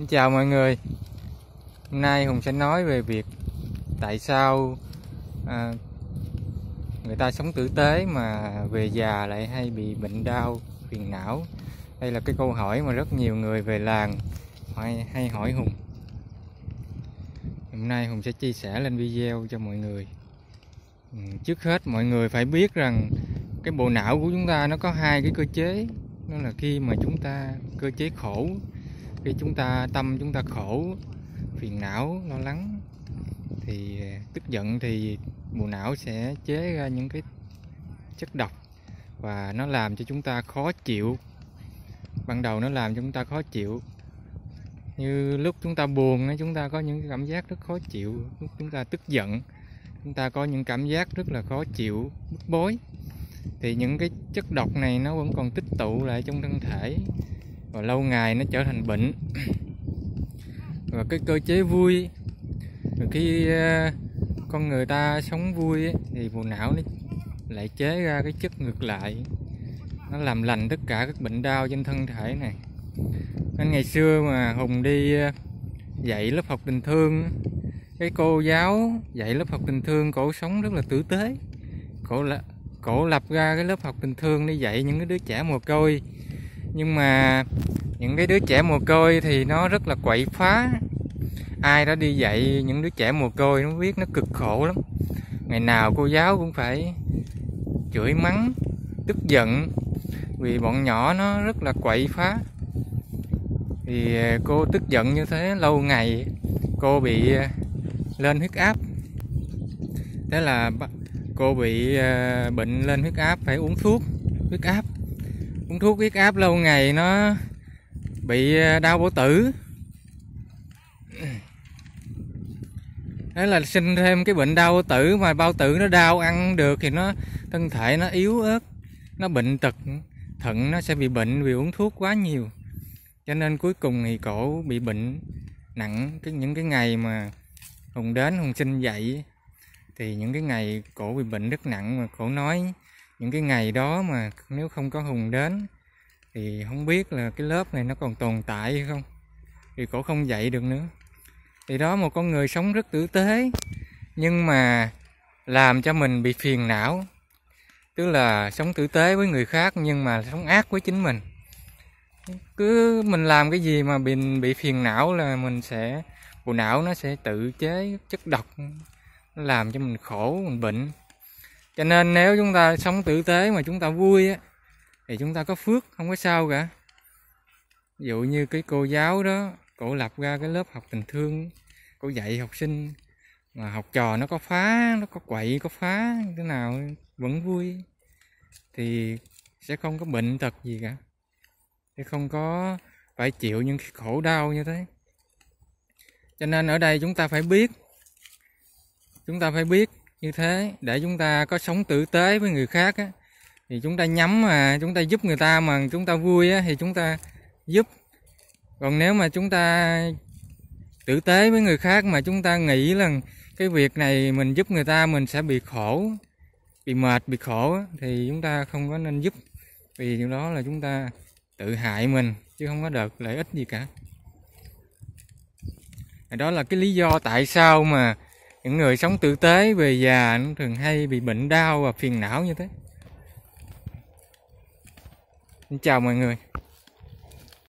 Xin chào mọi người. Hôm nay Hùng sẽ nói về việc Tại sao à, Người ta sống tử tế mà về già lại hay bị bệnh đau, phiền não. Đây là cái câu hỏi mà rất nhiều người về làng hay, hay hỏi Hùng. Hôm nay Hùng sẽ chia sẻ lên video cho mọi người. Ừ, trước hết mọi người phải biết rằng Cái bộ não của chúng ta nó có hai cái cơ chế. Đó là khi mà chúng ta cơ chế khổ khi chúng ta tâm chúng ta khổ, phiền não, lo lắng, thì ờ, tức giận thì bộ não sẽ chế ra những cái chất độc và nó làm cho chúng ta khó chịu. Ban đầu nó làm cho chúng ta khó chịu. Như lúc chúng ta buồn chúng ta có những cảm giác rất khó chịu, lúc chúng ta tức giận, chúng ta có những cảm giác rất là khó chịu, bức bối. Thì những cái chất độc này nó vẫn còn tích tụ lại trong thân thể và lâu ngày nó trở thành bệnh. Và cái cơ chế vui khi ờ, con người ta sống vui thì bộ não nó lại chế ra cái chất ngược lại. Nó làm lành tất cả các bệnh đau trên thân thể này. Nên ngày xưa mà hùng đi ờ, dạy lớp học tình thương cái cô giáo dạy lớp học tình thương cổ sống rất là tử tế. Cổ là cổ lập ra cái lớp học tình thương để dạy những cái đứa trẻ mồ côi nhưng mà những cái đứa trẻ mồ côi thì nó rất là quậy phá. Ai đó đi dạy những đứa trẻ mồ côi nó biết nó cực khổ lắm. Ngày nào cô giáo cũng phải chửi mắng, tức giận, vì bọn nhỏ nó rất là quậy phá. Thì à, cô tức giận như thế lâu ngày, cô bị à, lên huyết áp. Thế là cô bị à, bệnh lên huyết áp, phải uống thuốc, huyết áp uống thuốc huyết áp lâu ngày nó bị ờ, đau bổ tử. Thế là sinh thêm cái bệnh đau bao tử mà bao tử nó đau ăn được thì nó, thân thể nó yếu ớt, nó bệnh tật, thận nó sẽ bị bệnh vì uống thuốc quá nhiều. Cho nên cuối cùng thì cổ bị bệnh nặng. Cái, những cái ngày mà hùng đến hùng sinh dậy thì những cái ngày cổ bị bệnh rất nặng mà cổ nói những cái ngày đó mà nếu không có hùng đến, thì không biết là cái lớp này nó còn tồn tại hay không? Thì cổ không dạy được nữa. Thì đó, một con người sống rất tử tế, nhưng mà làm cho mình bị phiền não. Tức là sống tử tế với người khác, nhưng mà sống ác với chính mình. Cứ mình làm cái gì mà bị bị phiền não là mình sẽ, bộ não nó sẽ tự chế chất độc, nó làm cho mình khổ, mình bệnh cho nên nếu chúng ta sống tử tế mà chúng ta vui á, thì chúng ta có phước, không có sao cả. Ví dụ như cái cô giáo đó, cổ lập ra cái lớp học tình thương, cổ dạy học sinh, mà học trò nó có phá, nó có quậy, có phá, thế nào vẫn vui, thì sẽ không có bệnh tật gì cả. Sẽ không có phải chịu những khổ đau như thế. Cho nên ở đây chúng ta phải biết, chúng ta phải biết như thế để chúng ta có sống tử tế với người khác á, thì chúng ta nhắm mà chúng ta giúp người ta mà chúng ta vui á, thì chúng ta giúp. Còn nếu mà chúng ta tử tế với người khác mà chúng ta nghĩ là cái việc này mình giúp người ta mình sẽ bị khổ bị mệt bị khổ thì chúng ta không có nên giúp. Vì điều đó là chúng ta tự hại mình chứ không có được lợi ích gì cả. Đó là cái lý do tại sao mà những người sống tử tế về già nó thường hay bị bệnh đau và phiền não như thế. Xin chào mọi người.